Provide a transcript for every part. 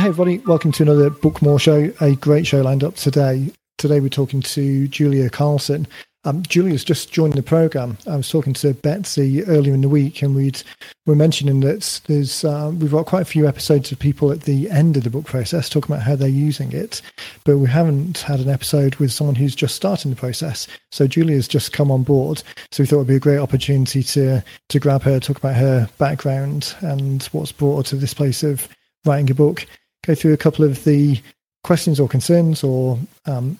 Hey, everybody, welcome to another Bookmore show. A great show lined up today. Today, we're talking to Julia Carlson. Um, Julia's just joined the program. I was talking to Betsy earlier in the week, and we'd we're mentioning that there's uh, we've got quite a few episodes of people at the end of the book process talking about how they're using it, but we haven't had an episode with someone who's just starting the process. So Julia's just come on board, so we thought it'd be a great opportunity to to grab her, talk about her background and what's brought her to this place of writing a book go through a couple of the questions or concerns or um,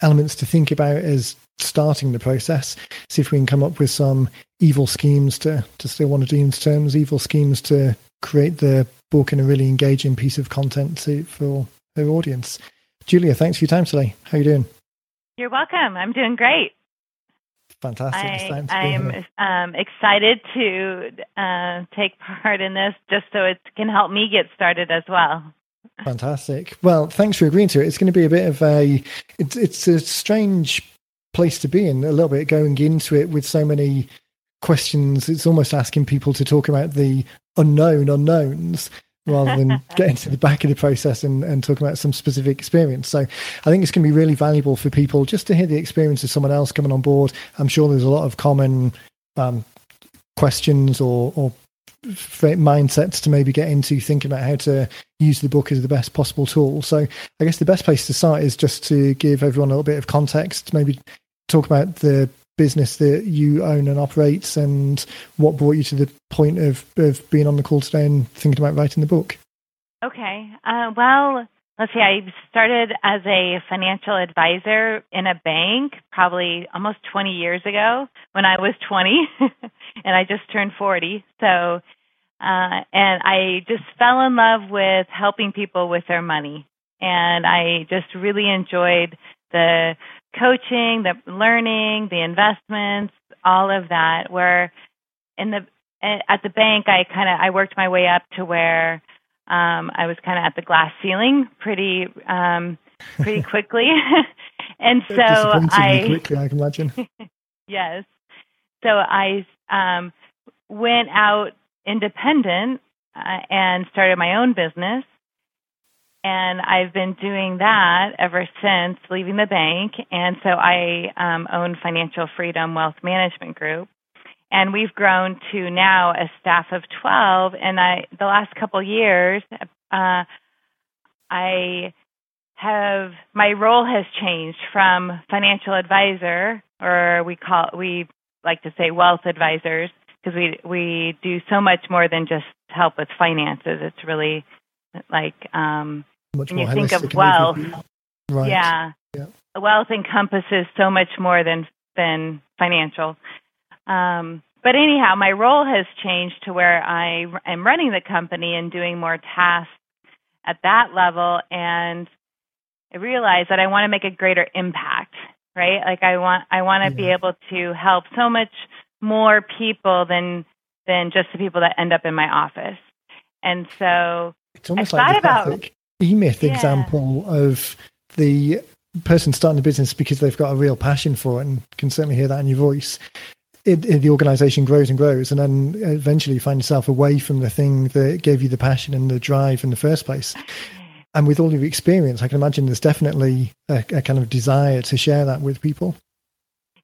elements to think about as starting the process. See if we can come up with some evil schemes to, to steal one of Dean's terms, evil schemes to create the book in a really engaging piece of content to, for her audience. Julia, thanks for your time today. How are you doing? You're welcome. I'm doing great. Fantastic. I, am um, excited to uh, take part in this just so it can help me get started as well. Fantastic. Well, thanks for agreeing to it. It's going to be a bit of a it's it's a strange place to be in a little bit going into it with so many questions. It's almost asking people to talk about the unknown unknowns rather than getting to the back of the process and, and talking about some specific experience. So I think it's going to be really valuable for people just to hear the experience of someone else coming on board. I'm sure there's a lot of common um, questions or, or mindsets to maybe get into thinking about how to use the book as the best possible tool. So I guess the best place to start is just to give everyone a little bit of context, maybe talk about the business that you own and operate and what brought you to the point of, of being on the call today and thinking about writing the book. Okay. Uh, well, let's see, I started as a financial advisor in a bank probably almost 20 years ago when I was 20 and I just turned 40. So, uh, and I just fell in love with helping people with their money. And I just really enjoyed the coaching, the learning, the investments, all of that. Where in the, at the bank, I kind of, I worked my way up to where um, I was kind of at the glass ceiling pretty um, pretty quickly, and so I quickly, I can imagine. yes, so I um, went out independent uh, and started my own business, and I've been doing that ever since leaving the bank. And so I um, own Financial Freedom Wealth Management Group, and we've grown to now a staff of 12 and i the last couple years uh, i have my role has changed from financial advisor or we call we like to say wealth advisors because we we do so much more than just help with finances it's really like um much when you think of wealth right. yeah, yeah wealth encompasses so much more than than financial um, but anyhow, my role has changed to where I am running the company and doing more tasks at that level. And I realized that I want to make a greater impact, right? Like I want, I want to yeah. be able to help so much more people than than just the people that end up in my office. And so it's almost I like thought about e-myth yeah. example of the person starting a business because they've got a real passion for it and can certainly hear that in your voice it, it, the organization grows and grows, and then eventually you find yourself away from the thing that gave you the passion and the drive in the first place. And with all your experience, I can imagine there's definitely a, a kind of desire to share that with people.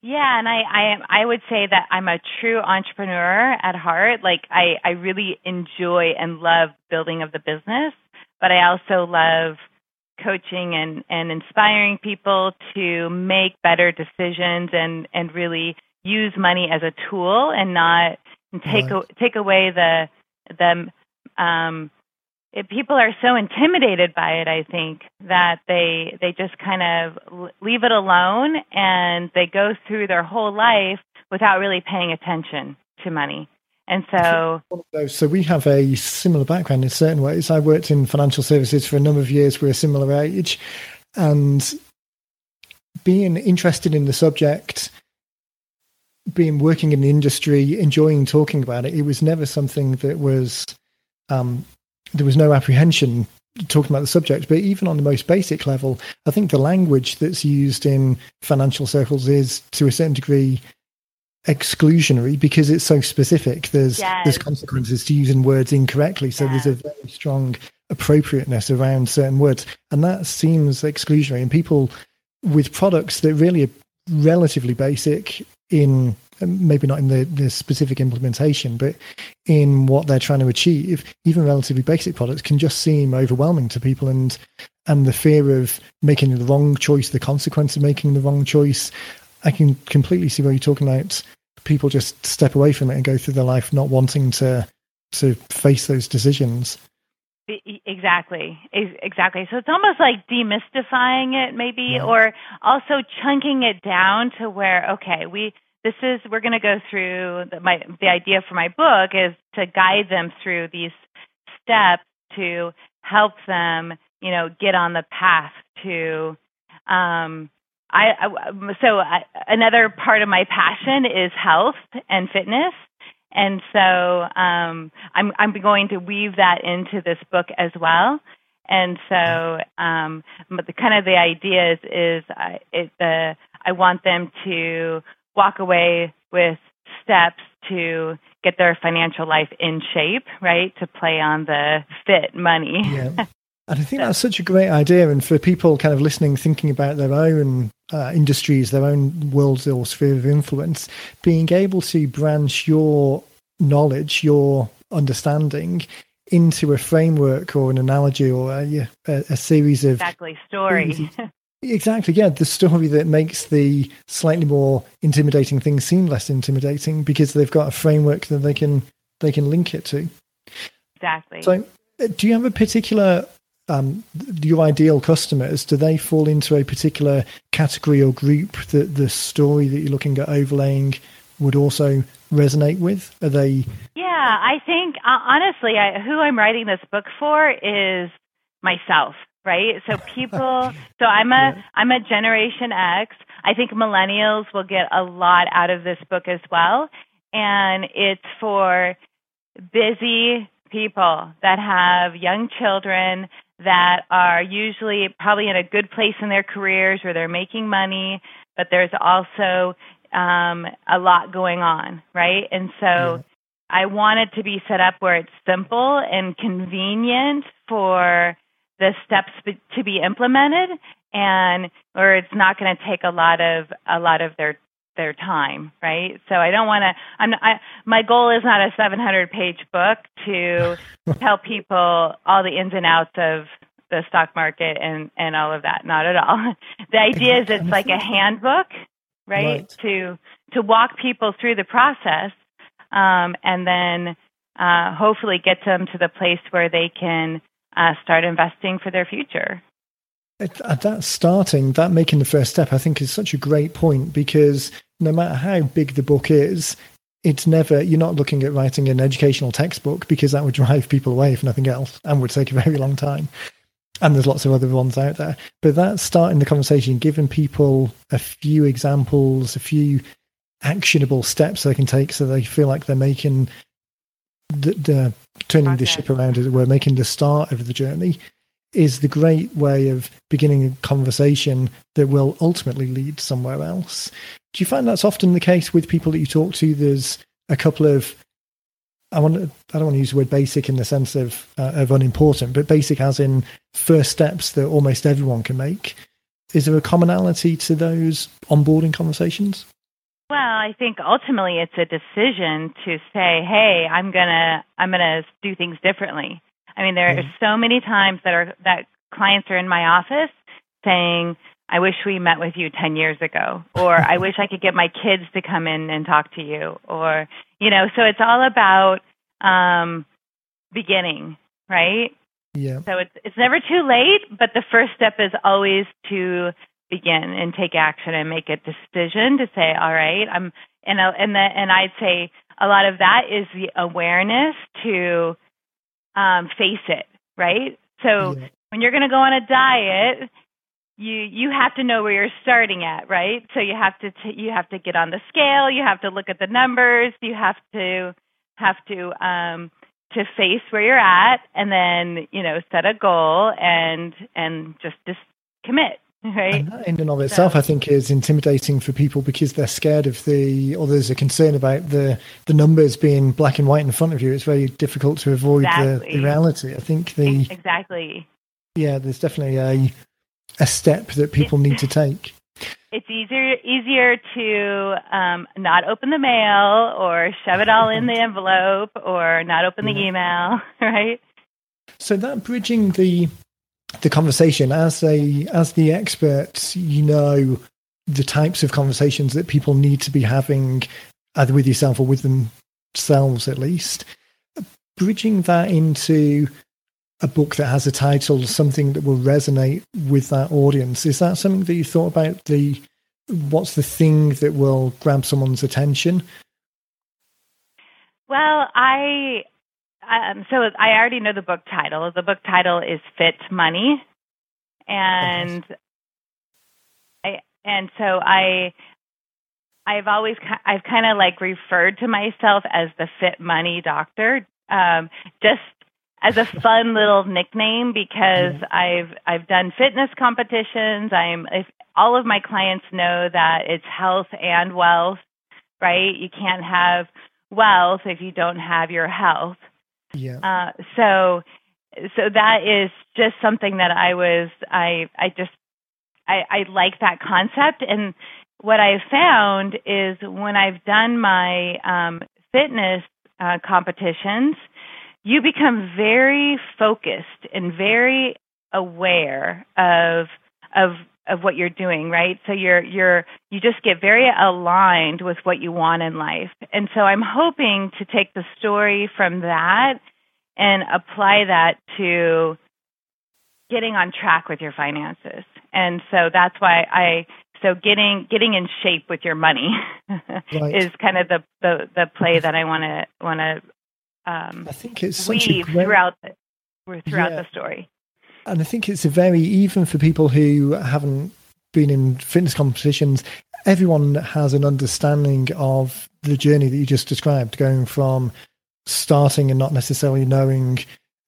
Yeah, and I, I I would say that I'm a true entrepreneur at heart. Like I, I really enjoy and love building of the business, but I also love coaching and, and inspiring people to make better decisions and, and really use money as a tool and not take right. a, take away the the um it, people are so intimidated by it i think that they they just kind of leave it alone and they go through their whole life without really paying attention to money. And so so we have a similar background in certain ways. I worked in financial services for a number of years. We're a similar age. And being interested in the subject being working in the industry, enjoying talking about it, it was never something that was um, there was no apprehension talking about the subject. But even on the most basic level, I think the language that's used in financial circles is to a certain degree exclusionary because it's so specific. There's yes. there's consequences to using words incorrectly. So there's a very strong appropriateness around certain words, and that seems exclusionary. And people with products that really are relatively basic in maybe not in the, the specific implementation, but in what they're trying to achieve, even relatively basic products can just seem overwhelming to people and and the fear of making the wrong choice, the consequence of making the wrong choice. I can completely see what you're talking about. People just step away from it and go through their life not wanting to to face those decisions. Exactly. Exactly. So it's almost like demystifying it maybe yeah. or also chunking it down to where okay, we this is we're going to go through the, my the idea for my book is to guide them through these steps to help them, you know, get on the path to um I, I so I, another part of my passion is health and fitness and so um, I'm I'm going to weave that into this book as well. And so, um, but the kind of the idea is, is I, it, the, I want them to walk away with steps to get their financial life in shape, right? To play on the fit money. Yeah. And I think that's such a great idea. And for people kind of listening, thinking about their own uh, industries, their own worlds or sphere of influence, being able to branch your knowledge, your understanding into a framework or an analogy or a, a, a series of exactly story. exactly, yeah, the story that makes the slightly more intimidating things seem less intimidating because they've got a framework that they can they can link it to. Exactly. So, uh, do you have a particular um, your ideal customers? Do they fall into a particular category or group that the story that you're looking at overlaying would also resonate with? Are they? Yeah, I think uh, honestly, I, who I'm writing this book for is myself, right? So people. so I'm a I'm a Generation X. I think millennials will get a lot out of this book as well, and it's for busy people that have young children that are usually probably in a good place in their careers where they're making money, but there's also um, a lot going on, right? And so yeah. I want it to be set up where it's simple and convenient for the steps to be implemented and or it's not going to take a lot of a lot of their their time, right? So I don't want to. I'm. I, my goal is not a 700 page book to tell people all the ins and outs of the stock market and and all of that. Not at all. The idea is it's like a handbook right? right. To to walk people through the process, um, and then uh, hopefully get them to the place where they can uh, start investing for their future. At that starting, that making the first step, I think is such a great point because no matter how big the book is, it's never you're not looking at writing an educational textbook because that would drive people away if nothing else and would take a very long time and there's lots of other ones out there. But that's starting the conversation, giving people a few examples, a few actionable steps they can take, so they feel like they're making the, the turning okay. the ship around, as it were, making the start of the journey, is the great way of beginning a conversation that will ultimately lead somewhere else. Do you find that's often the case with people that you talk to? There's a couple of I want to, I don't want to use the word basic in the sense of uh, of unimportant, but basic as in first steps that almost everyone can make. Is there a commonality to those onboarding conversations? Well, I think ultimately it's a decision to say, "Hey, I'm gonna I'm gonna do things differently." I mean, there are so many times that are that clients are in my office saying, I wish we met with you 10 years ago, or I wish I could get my kids to come in and talk to you, or, you know, so it's all about um, beginning, right? Yeah. So it's it's never too late, but the first step is always to begin and take action and make a decision to say, all right, I'm and and the, and I'd say a lot of that is the awareness to um, face it, right? So yeah. when you're going to go on a diet, you you have to know where you're starting at, right? So you have to t- you have to get on the scale, you have to look at the numbers, you have to have to um, to face where you're at, and then you know set a goal and and just just commit, right? And that in and of itself, so, I think, is intimidating for people because they're scared of the, or there's a concern about the the numbers being black and white in front of you. It's very difficult to avoid exactly. the, the reality. I think the exactly. Yeah, there's definitely a a step that people need to take. It's easier easier to um, not open the mail or shove it all in the envelope or not open the email, right? So that bridging the the conversation as a as the experts, you know the types of conversations that people need to be having either with yourself or with themselves at least. Bridging that into a book that has a title, something that will resonate with that audience. Is that something that you thought about? The what's the thing that will grab someone's attention? Well, I um, so I already know the book title. The book title is Fit Money, and I and so I I've always I've kind of like referred to myself as the Fit Money Doctor, um, just as a fun little nickname because I've I've done fitness competitions. I'm if all of my clients know that it's health and wealth, right? You can't have wealth if you don't have your health. Yeah. Uh, so so that is just something that I was I I just I, I like that concept and what I've found is when I've done my um, fitness uh, competitions, you become very focused and very aware of of of what you're doing, right? So you're you're you just get very aligned with what you want in life. And so I'm hoping to take the story from that and apply that to getting on track with your finances. And so that's why I so getting getting in shape with your money right. is kind of the, the the play that I want to want to um, I think it's such weave great, throughout the, throughout yeah. the story. And I think it's a very even for people who haven't been in fitness competitions. Everyone has an understanding of the journey that you just described, going from starting and not necessarily knowing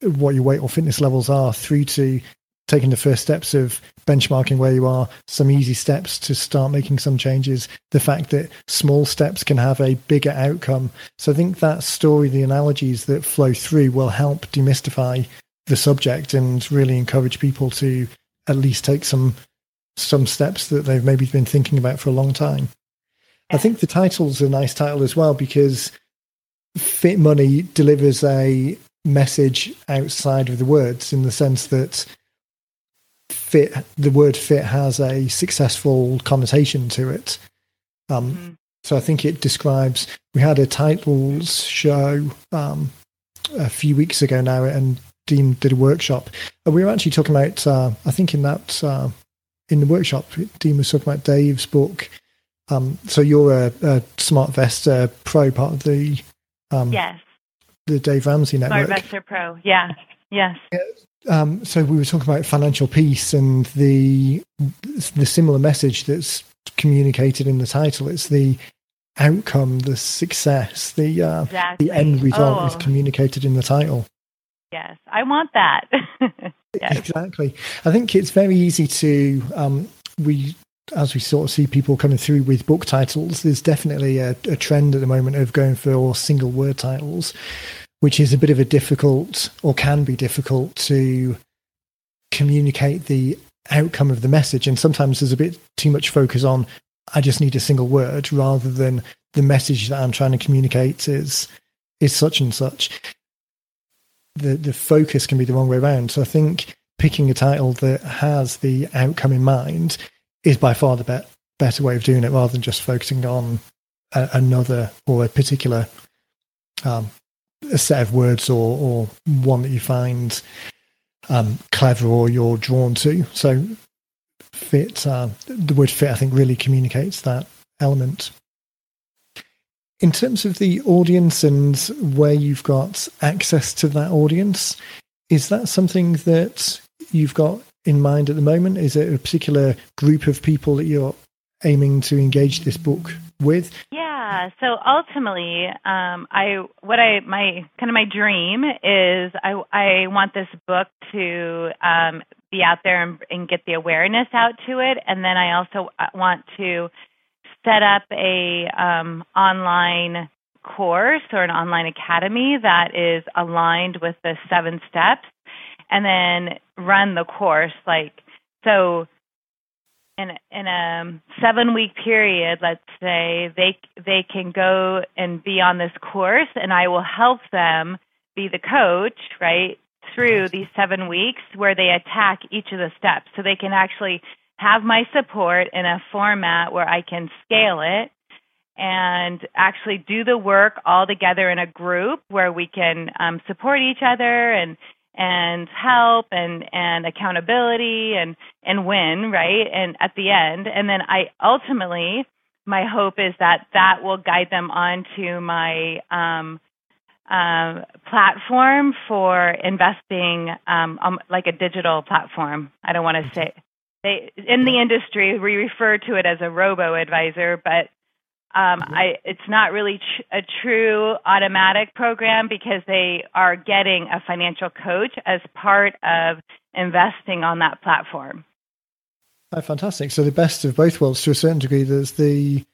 what your weight or fitness levels are through to taking the first steps of benchmarking where you are, some easy steps to start making some changes, the fact that small steps can have a bigger outcome. So I think that story, the analogies that flow through will help demystify the subject and really encourage people to at least take some some steps that they've maybe been thinking about for a long time. I think the title's a nice title as well because Fit Money delivers a message outside of the words in the sense that fit the word fit has a successful connotation to it. Um, mm-hmm. So I think it describes. We had a titles show um, a few weeks ago now, and Dean did a workshop. And we were actually talking about. Uh, I think in that uh, in the workshop, Dean was talking about Dave's book. Um, so you're a, a SmartVestor Pro part of the um, yes the Dave Ramsey network. SmartVestor Pro, yeah, yes. Yeah, um, so we were talking about financial peace and the the similar message that's communicated in the title. It's the outcome, the success, the uh, exactly. the end result oh. is communicated in the title. Yes, I want that. yes. Exactly. I think it's very easy to um, we as we sort of see people coming through with book titles. There's definitely a, a trend at the moment of going for single word titles which is a bit of a difficult or can be difficult to communicate the outcome of the message. And sometimes there's a bit too much focus on, I just need a single word rather than the message that I'm trying to communicate is is such and such. The the focus can be the wrong way around. So I think picking a title that has the outcome in mind is by far the be- better way of doing it rather than just focusing on a, another or a particular um, a set of words or, or one that you find um, clever or you're drawn to. So fit, uh, the word fit, I think, really communicates that element. In terms of the audience and where you've got access to that audience, is that something that you've got in mind at the moment? Is it a particular group of people that you're aiming to engage this book with? Yeah. So ultimately, um, I what I my kind of my dream is I I want this book to um, be out there and, and get the awareness out to it. And then I also uh, want to set up a um, online course or an online academy that is aligned with the seven steps, and then run the course like so. In, in a seven week period, let's say they they can go and be on this course, and I will help them be the coach, right, through these seven weeks where they attack each of the steps. So they can actually have my support in a format where I can scale it and actually do the work all together in a group where we can um, support each other and and help and and accountability and and win right and at the end and then I ultimately my hope is that that will guide them onto my um, um, platform for investing, um, um, like a digital platform. I don't want to say they in the industry we refer to it as a robo advisor, but um, I, it's not really tr- a true automatic program because they are getting a financial coach as part of investing on that platform. Oh, fantastic! So the best of both worlds to a certain degree. There's the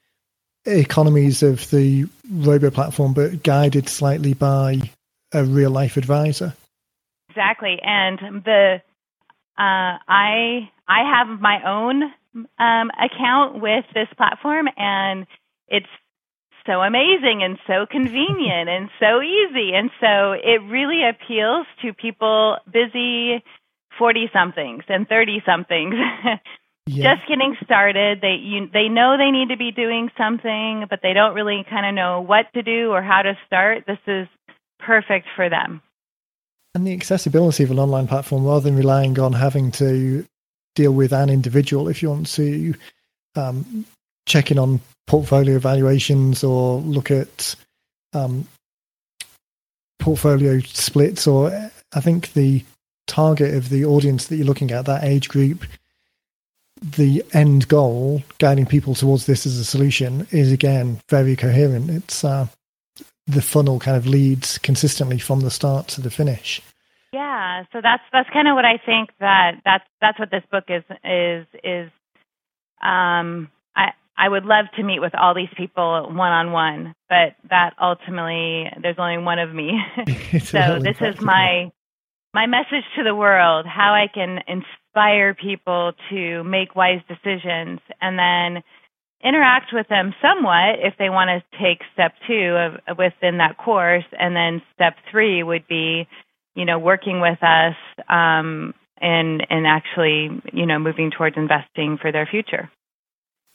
economies of the robo platform, but guided slightly by a real life advisor. Exactly, and the uh, I I have my own um, account with this platform, and it's so amazing and so convenient and so easy, and so it really appeals to people busy forty somethings and thirty somethings yeah. just getting started. They you, they know they need to be doing something, but they don't really kind of know what to do or how to start. This is perfect for them. And the accessibility of an online platform, rather than relying on having to deal with an individual, if you want to um, check in on portfolio evaluations or look at um, portfolio splits, or I think the target of the audience that you're looking at, that age group, the end goal, guiding people towards this as a solution, is again very coherent. It's uh, the funnel kind of leads consistently from the start to the finish. Yeah, so that's that's kind of what I think that that's that's what this book is is is. Um, I I would love to meet with all these people one on one, but that ultimately there's only one of me. so this is my my message to the world: how I can inspire people to make wise decisions and then interact with them somewhat if they want to take step two of, within that course and then step three would be you know working with us um, and and actually you know moving towards investing for their future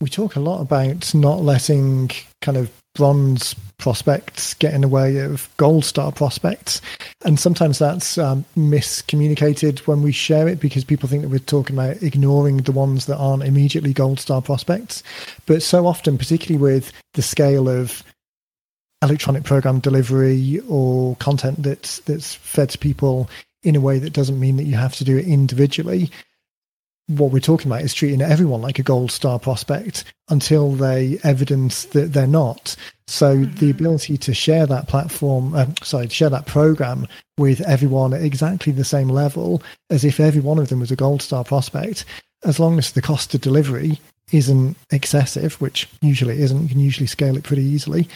we talk a lot about not letting kind of bronze prospects get in the way of gold star prospects. And sometimes that's um, miscommunicated when we share it because people think that we're talking about ignoring the ones that aren't immediately gold star prospects. But so often, particularly with the scale of electronic program delivery or content that's that's fed to people in a way that doesn't mean that you have to do it individually what we're talking about is treating everyone like a gold star prospect until they evidence that they're not. So mm-hmm. the ability to share that platform, uh, sorry, share that program with everyone at exactly the same level as if every one of them was a gold star prospect, as long as the cost of delivery isn't excessive, which usually isn't, you can usually scale it pretty easily,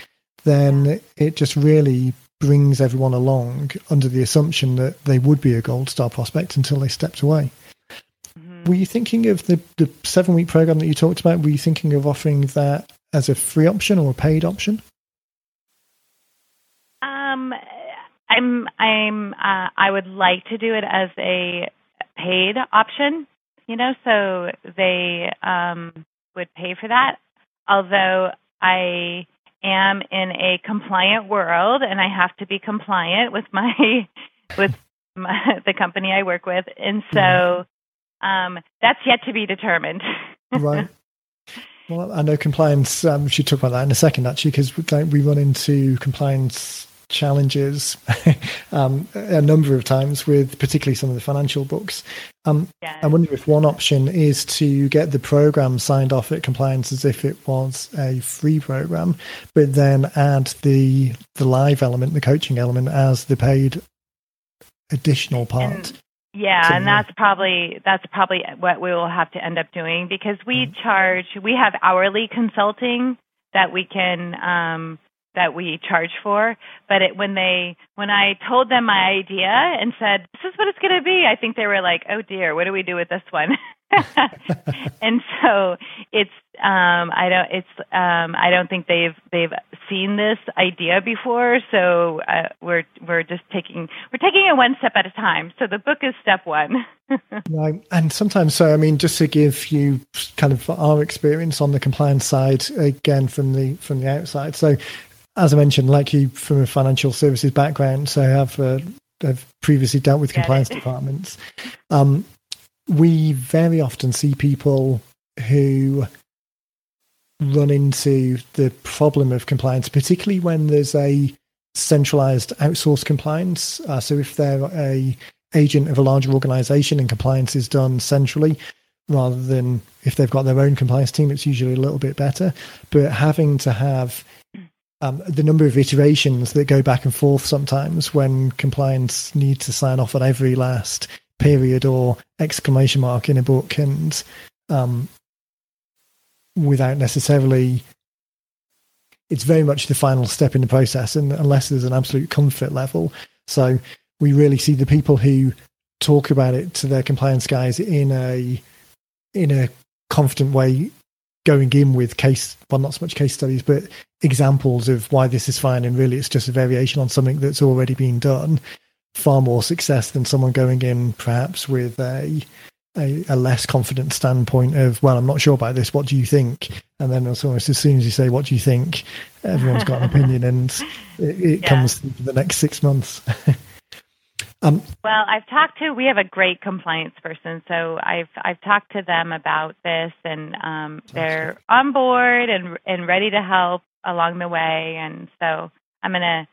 then it just really brings everyone along under the assumption that they would be a gold star prospect until they stepped away. Were you thinking of the, the seven week program that you talked about? Were you thinking of offering that as a free option or a paid option? Um, I'm I'm uh, I would like to do it as a paid option. You know, so they um, would pay for that. Although I am in a compliant world and I have to be compliant with my with my, the company I work with, and so. Mm-hmm. Um, that's yet to be determined. right. Well, I know compliance. Um, we should talk about that in a second, actually, because we, we run into compliance challenges um, a number of times with particularly some of the financial books. Um. I wonder if one option is to get the program signed off at compliance as if it was a free program, but then add the the live element, the coaching element, as the paid additional part. And Yeah, and that's probably that's probably what we will have to end up doing because we mm-hmm. charge we have hourly consulting that we can um, that we charge for. But it, when they when I told them my idea and said this is what it's going to be, I think they were like, oh dear, what do we do with this one? and so it's um i don't it's um i don't think they've they've seen this idea before so uh, we're we're just taking we're taking it one step at a time so the book is step one right and sometimes so i mean just to give you kind of our experience on the compliance side again from the from the outside so as i mentioned like you from a financial services background so i have uh, I've previously dealt with compliance departments. Um, we very often see people who run into the problem of compliance, particularly when there's a centralized outsourced compliance. Uh, so if they're a agent of a larger organization and compliance is done centrally rather than if they've got their own compliance team, it's usually a little bit better. But having to have um, the number of iterations that go back and forth sometimes when compliance needs to sign off on every last period or exclamation mark in a book and um, without necessarily it's very much the final step in the process and unless there's an absolute comfort level. So we really see the people who talk about it to their compliance guys in a in a confident way going in with case well not so much case studies but examples of why this is fine and really it's just a variation on something that's already been done far more success than someone going in perhaps with a, a, a less confident standpoint of, well, I'm not sure about this. What do you think? And then it's almost as soon as you say, what do you think? Everyone's got an opinion and it, it yeah. comes for the next six months. Um, well, I've talked to. We have a great compliance person, so I've I've talked to them about this, and um, they're on board and and ready to help along the way. And so I'm gonna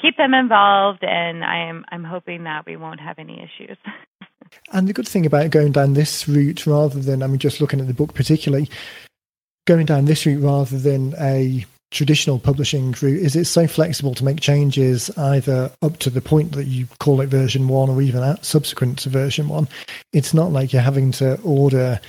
keep them involved, and I am I'm hoping that we won't have any issues. and the good thing about going down this route, rather than I mean just looking at the book particularly, going down this route rather than a traditional publishing route is it's so flexible to make changes either up to the point that you call it version one or even at subsequent to version one. It's not like you're having to order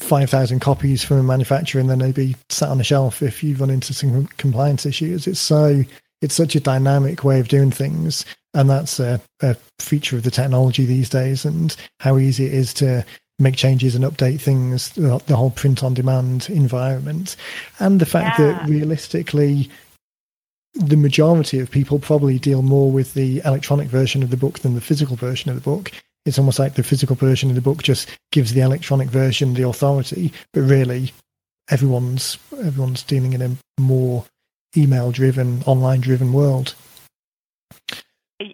5,000 copies from a manufacturer and then they'd be sat on a shelf if you run into some compliance issues. It's so it's such a dynamic way of doing things and that's a, a, feature of the technology these days and how easy it is to make changes and update things the whole print on demand environment and the fact yeah. that realistically the majority of people probably deal more with the electronic version of the book than the physical version of the book it's almost like the physical version of the book just gives the electronic version the authority but really everyone's everyone's dealing in a more email driven, online driven world.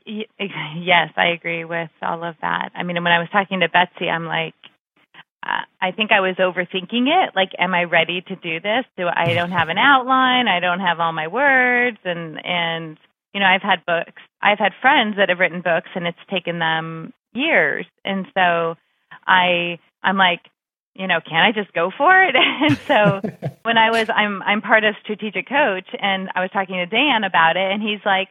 Yes, I agree with all of that. I mean, when I was talking to Betsy, I'm like, I think I was overthinking it. Like, am I ready to do this? Do I don't have an outline? I don't have all my words, and and you know, I've had books. I've had friends that have written books, and it's taken them years. And so, I I'm like, you know, can I just go for it? and so when I was, I'm, I'm part of strategic coach and I was talking to Dan about it and he's like,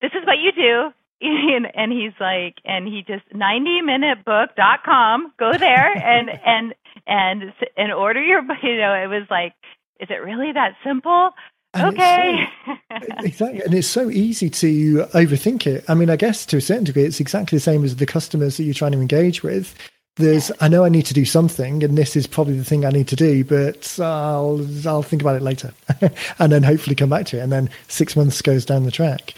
this is what you do. And, and he's like, and he just 90 minutebooks.com, go there and, and, and, and order your, you know, it was like, is it really that simple? And okay. So, exactly. And it's so easy to overthink it. I mean, I guess to a certain degree, it's exactly the same as the customers that you're trying to engage with there's I know I need to do something, and this is probably the thing I need to do, but I'll I'll think about it later, and then hopefully come back to it, and then six months goes down the track.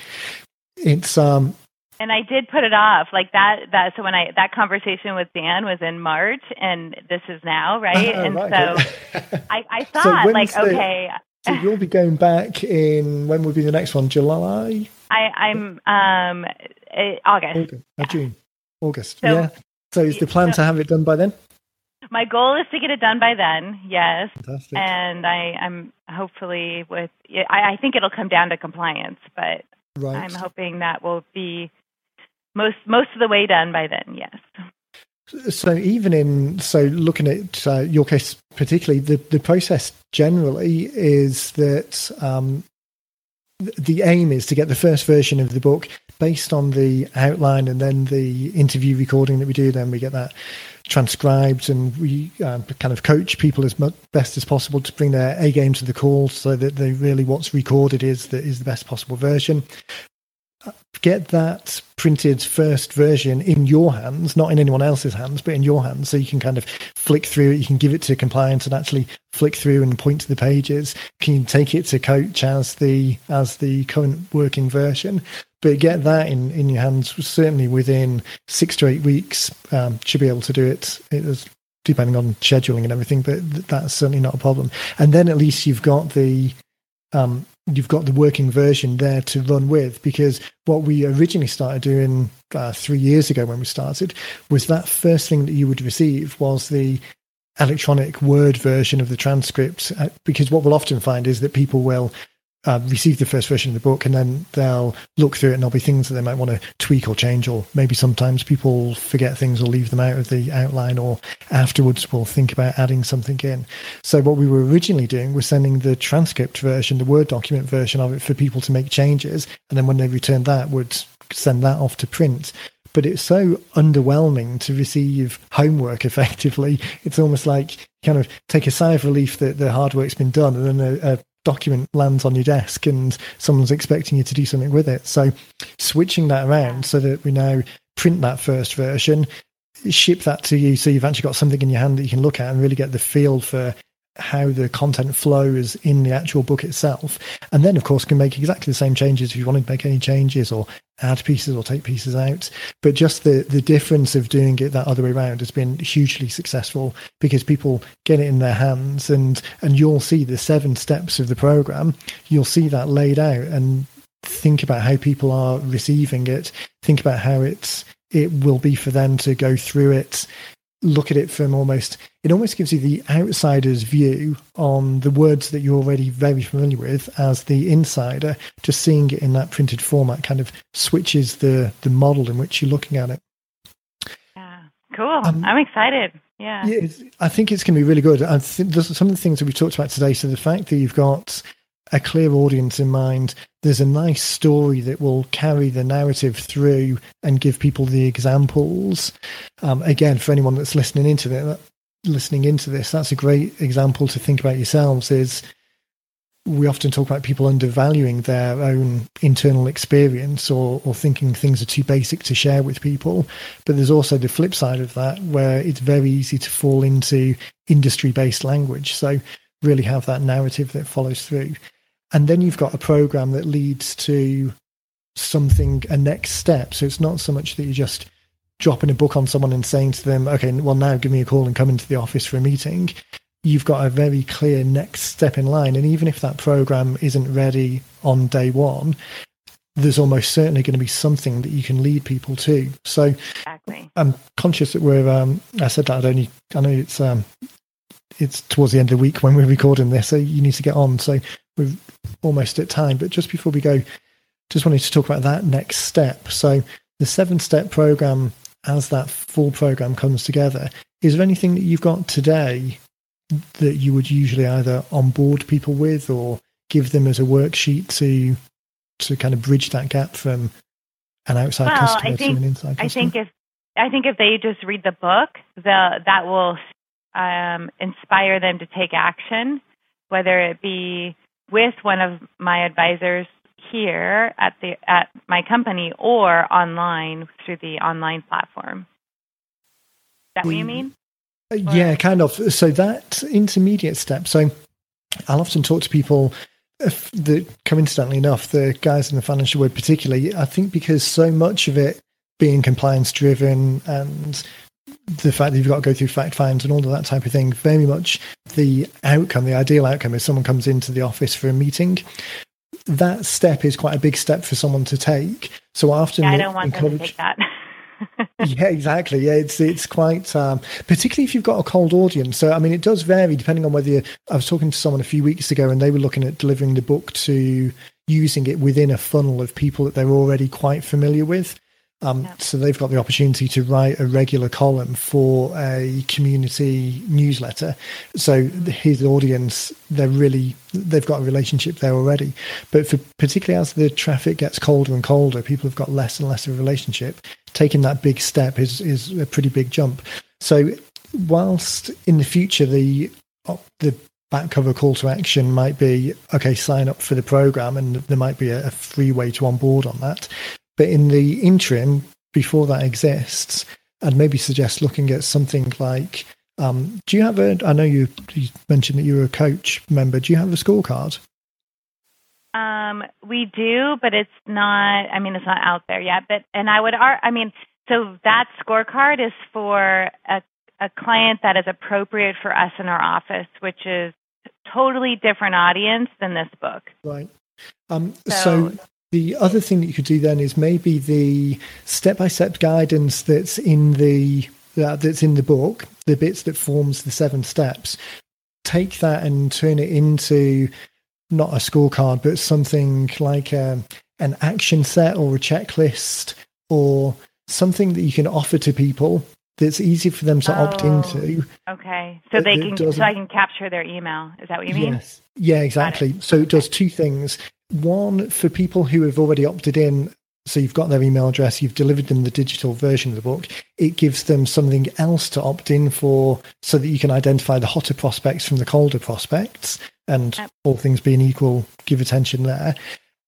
It's um. And I did put it off like that. That so when I that conversation with Dan was in March, and this is now right, oh, and right, so. I, I thought so like the, okay. So you'll be going back in when will be the next one? July. I, I'm um eh, August. August. Uh, June. August. So, yeah. So is the plan to have it done by then? My goal is to get it done by then, yes. Fantastic. And I, am hopefully with, I, I, think it'll come down to compliance, but right. I'm hoping that will be most most of the way done by then, yes. So even in so looking at uh, your case particularly, the the process generally is that um, the aim is to get the first version of the book based on the outline and then the interview recording that we do. Then we get that transcribed and we um, kind of coach people as much, best as possible to bring their A game to the call so that they really what's recorded is that is the best possible version get that printed first version in your hands, not in anyone else's hands, but in your hands, so you can kind of flick through it. You can give it to compliance and actually flick through and point to the pages. Can you take it to coach as the as the current working version? But get that in, in your hands certainly within six to eight weeks. Um, should be able to do it. It is depending on scheduling and everything, but that's certainly not a problem. And then at least you've got the um, you've got the working version there to run with because what we originally started doing uh, three years ago when we started was that first thing that you would receive was the electronic word version of the transcript uh, because what we'll often find is that people will uh, receive the first version of the book and then they'll look through it and there'll be things that they might want to tweak or change or maybe sometimes people forget things or leave them out of the outline or afterwards will think about adding something in so what we were originally doing was sending the transcript version the word document version of it for people to make changes and then when they returned that would send that off to print but it's so underwhelming to receive homework effectively. It's almost like kind of take a sigh of relief that the hard work's been done and then a, a document lands on your desk and someone's expecting you to do something with it. So switching that around so that we now print that first version, ship that to you so you've actually got something in your hand that you can look at and really get the feel for how the content flows in the actual book itself. And then, of course, can make exactly the same changes if you wanted to make any changes or add pieces or take pieces out. But just the, the difference of doing it that other way around has been hugely successful because people get it in their hands and, and you'll see the seven steps of the program. You'll see that laid out and think about how people are receiving it. Think about how it's, it will be for them to go through it look at it from almost it almost gives you the outsider's view on the words that you're already very familiar with as the insider just seeing it in that printed format kind of switches the the model in which you're looking at it. Yeah. Cool. Um, i'm excited. Yeah, yeah i think it's going to be really good. I think some of the things that we talked about today. So the fact that you've got a clear audience in mind. There's a nice story that will carry the narrative through and give people the examples. Um, again, for anyone that's listening into listening into this, that's a great example to think about yourselves. Is we often talk about people undervaluing their own internal experience or, or thinking things are too basic to share with people. But there's also the flip side of that where it's very easy to fall into industry based language. So really have that narrative that follows through and then you've got a program that leads to something a next step. So it's not so much that you're just dropping a book on someone and saying to them okay well now give me a call and come into the office for a meeting. You've got a very clear next step in line. And even if that program isn't ready on day one there's almost certainly going to be something that you can lead people to. So exactly. i'm conscious that we're um, i said that i'd only i know it's um, it's towards the end of the week when we're recording this so you need to get on. So we're almost at time, but just before we go, just wanted to talk about that next step. So the seven step program, as that full program comes together, is there anything that you've got today that you would usually either onboard people with or give them as a worksheet to to kind of bridge that gap from an outside well, customer think, to an inside customer? I think if I think if they just read the book, the, that will um, inspire them to take action, whether it be with one of my advisors here at the at my company or online through the online platform. Is that what you mean? Uh, yeah, kind of. So that intermediate step. So I'll often talk to people that coincidentally enough, the guys in the financial world particularly, I think because so much of it being compliance driven and the fact that you've got to go through fact finds and all of that type of thing, very much the outcome, the ideal outcome is someone comes into the office for a meeting. That step is quite a big step for someone to take. So often, yeah, I don't want them to take that. yeah, exactly. Yeah, it's it's quite um, particularly if you've got a cold audience. So I mean, it does vary depending on whether you. I was talking to someone a few weeks ago, and they were looking at delivering the book to using it within a funnel of people that they're already quite familiar with Um, So they've got the opportunity to write a regular column for a community newsletter. So his audience, they're really they've got a relationship there already. But for particularly as the traffic gets colder and colder, people have got less and less of a relationship. Taking that big step is is a pretty big jump. So whilst in the future the the back cover call to action might be okay sign up for the program and there might be a, a free way to onboard on that but in the interim, before that exists, I'd maybe suggest looking at something like um, do you have a? I know you, you, mentioned that you're a coach member. Do you have a scorecard? Um, we do, but it's not. I mean, it's not out there yet. But and I would. I mean, so that scorecard is for a a client that is appropriate for us in our office, which is totally different audience than this book. Right. Um, so, so the other thing that you could do then is maybe the step-by-step guidance that's in the uh, that's in the book, the bits that forms the seven steps. Take that and turn it into not a scorecard, but something like um, an action set or a checklist or something that you can offer to people that's easy for them to oh, opt into. Okay, so they can so I can capture their email. Is that what you mean? Yes. Yeah, exactly. So it does two things. One, for people who have already opted in, so you've got their email address, you've delivered them the digital version of the book, it gives them something else to opt in for so that you can identify the hotter prospects from the colder prospects. And yep. all things being equal, give attention there.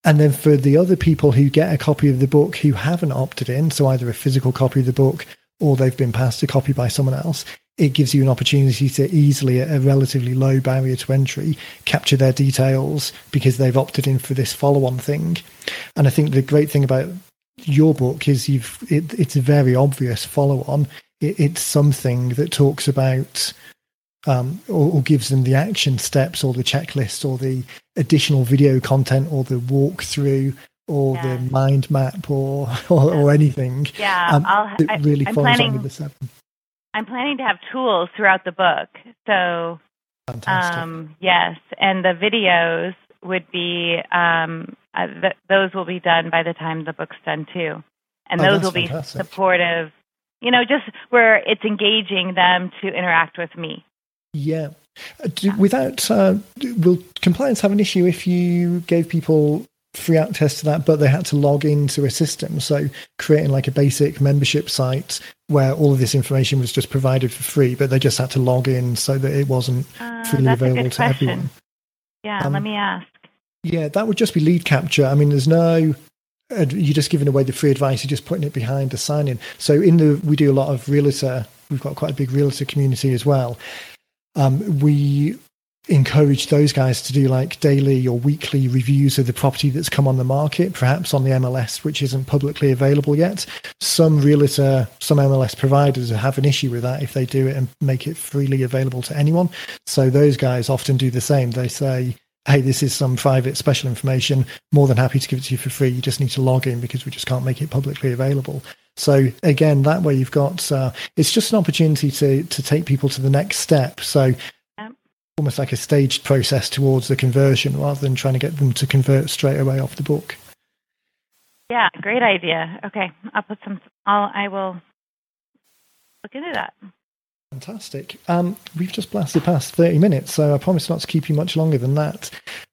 And then for the other people who get a copy of the book who haven't opted in, so either a physical copy of the book or they've been passed a copy by someone else, it gives you an opportunity to easily, at a relatively low barrier to entry, capture their details because they've opted in for this follow-on thing. And I think the great thing about your book is you've it, it's a very obvious follow-on. It, it's something that talks about um, or, or, gives them the action steps or the checklist or the additional video content or the walkthrough or yeah. the mind map or or, yeah. or anything. Yeah, um, I'll, it really I, follows planning, on with the seven. I'm planning to have tools throughout the book. So, um, yes, and the videos would be um, uh, th- those will be done by the time the book's done too, and oh, those will be fantastic. supportive. You know, just where it's engaging them to interact with me. Yeah. Uh, do, without, uh, will compliance have an issue if you gave people free access to that, but they had to log into a system. So creating like a basic membership site where all of this information was just provided for free, but they just had to log in so that it wasn't uh, freely available to question. everyone. Yeah, um, let me ask. Yeah, that would just be lead capture. I mean, there's no you're just giving away the free advice. You're just putting it behind a sign in. So in the we do a lot of realtor. We've got quite a big realtor community as well. Um, we encourage those guys to do like daily or weekly reviews of the property that's come on the market, perhaps on the MLS, which isn't publicly available yet. Some realtor, some MLS providers have an issue with that if they do it and make it freely available to anyone. So those guys often do the same. They say, Hey, this is some private special information. More than happy to give it to you for free. You just need to log in because we just can't make it publicly available. So again, that way you've got uh, it's just an opportunity to to take people to the next step. So almost like a staged process towards the conversion rather than trying to get them to convert straight away off the book. Yeah, great idea. Okay, I'll put some. I'll. I will look into that. Fantastic. Um, we've just blasted past 30 minutes, so I promise not to keep you much longer than that.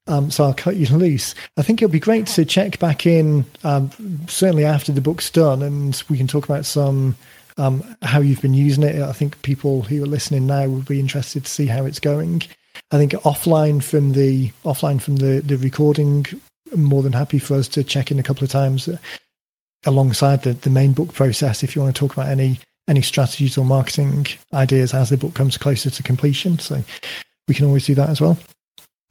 Um, so I'll cut you loose. I think it'll be great to check back in, um, certainly after the book's done, and we can talk about some um, how you've been using it. I think people who are listening now would be interested to see how it's going. I think offline from the offline from the the recording, I'm more than happy for us to check in a couple of times uh, alongside the the main book process. If you want to talk about any any strategies or marketing ideas as the book comes closer to completion, so we can always do that as well.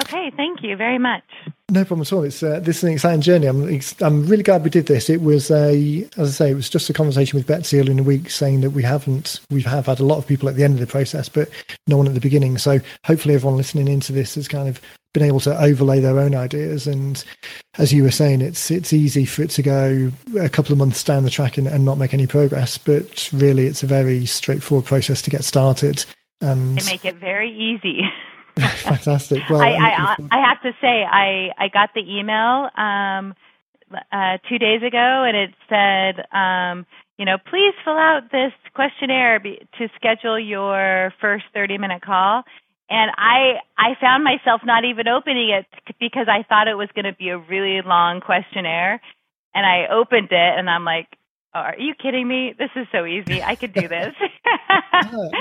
Okay, thank you very much. No problem at all. It's uh, this is an exciting journey. I'm I'm really glad we did this. It was a, as I say, it was just a conversation with Betsy earlier in the week, saying that we haven't, we have had a lot of people at the end of the process, but no one at the beginning. So hopefully, everyone listening into this has kind of been able to overlay their own ideas. And as you were saying, it's it's easy for it to go a couple of months down the track and, and not make any progress, but really, it's a very straightforward process to get started. And they make it very easy. Fantastic. Well, I, I, I, have to say, I, I got the email um, uh, two days ago, and it said, um, you know, please fill out this questionnaire be, to schedule your first 30 minute call. And I I found myself not even opening it because I thought it was going to be a really long questionnaire, and I opened it and I'm like, oh, are you kidding me? This is so easy. I could do this.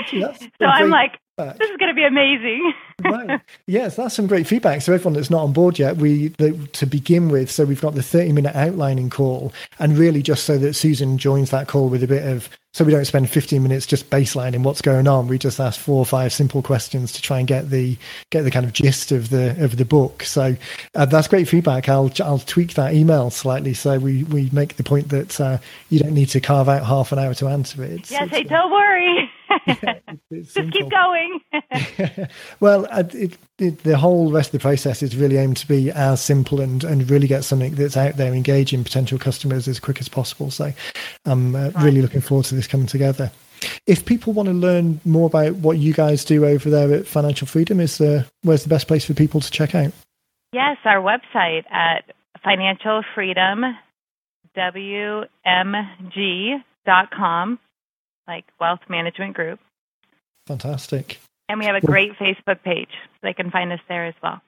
so I'm like, this is going to be amazing. right. Yes, that's some great feedback. So everyone that's not on board yet, we the, to begin with, so we've got the 30 minute outlining call, and really just so that Susan joins that call with a bit of so we don't spend 15 minutes just baselining what's going on. We just ask four or five simple questions to try and get the get the kind of gist of the of the book. So uh, that's great feedback. I'll I'll tweak that email slightly so we we make the point that uh, you don't need to carve out half an hour to answer it. It's, yes, it's, hey, don't worry. yeah, Just keep going. well, uh, it, the whole rest of the process is really aimed to be as simple and, and really get something that's out there engaging potential customers as quick as possible. So I'm uh, right. really looking forward to this coming together. If people want to learn more about what you guys do over there at Financial Freedom, is there, where's the best place for people to check out? Yes, our website at financialfreedomwmg.com like Wealth Management Group. Fantastic. And we have a great Facebook page. They can find us there as well.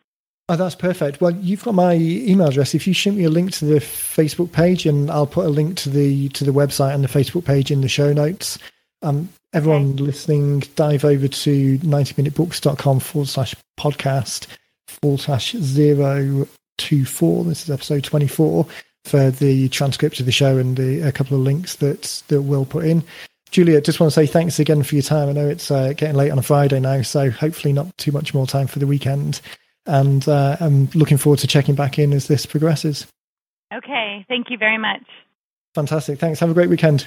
Oh, that's perfect. Well, you've got my email address. If you shoot me a link to the Facebook page, and I'll put a link to the to the website and the Facebook page in the show notes. Um, everyone okay. listening, dive over to 90minutebooks.com forward slash podcast forward slash zero two four. This is episode 24 for the transcript of the show and the, a couple of links that that we'll put in. Julia, just want to say thanks again for your time. I know it's uh, getting late on a Friday now, so hopefully not too much more time for the weekend. And uh, I'm looking forward to checking back in as this progresses. Okay. Thank you very much. Fantastic. Thanks. Have a great weekend.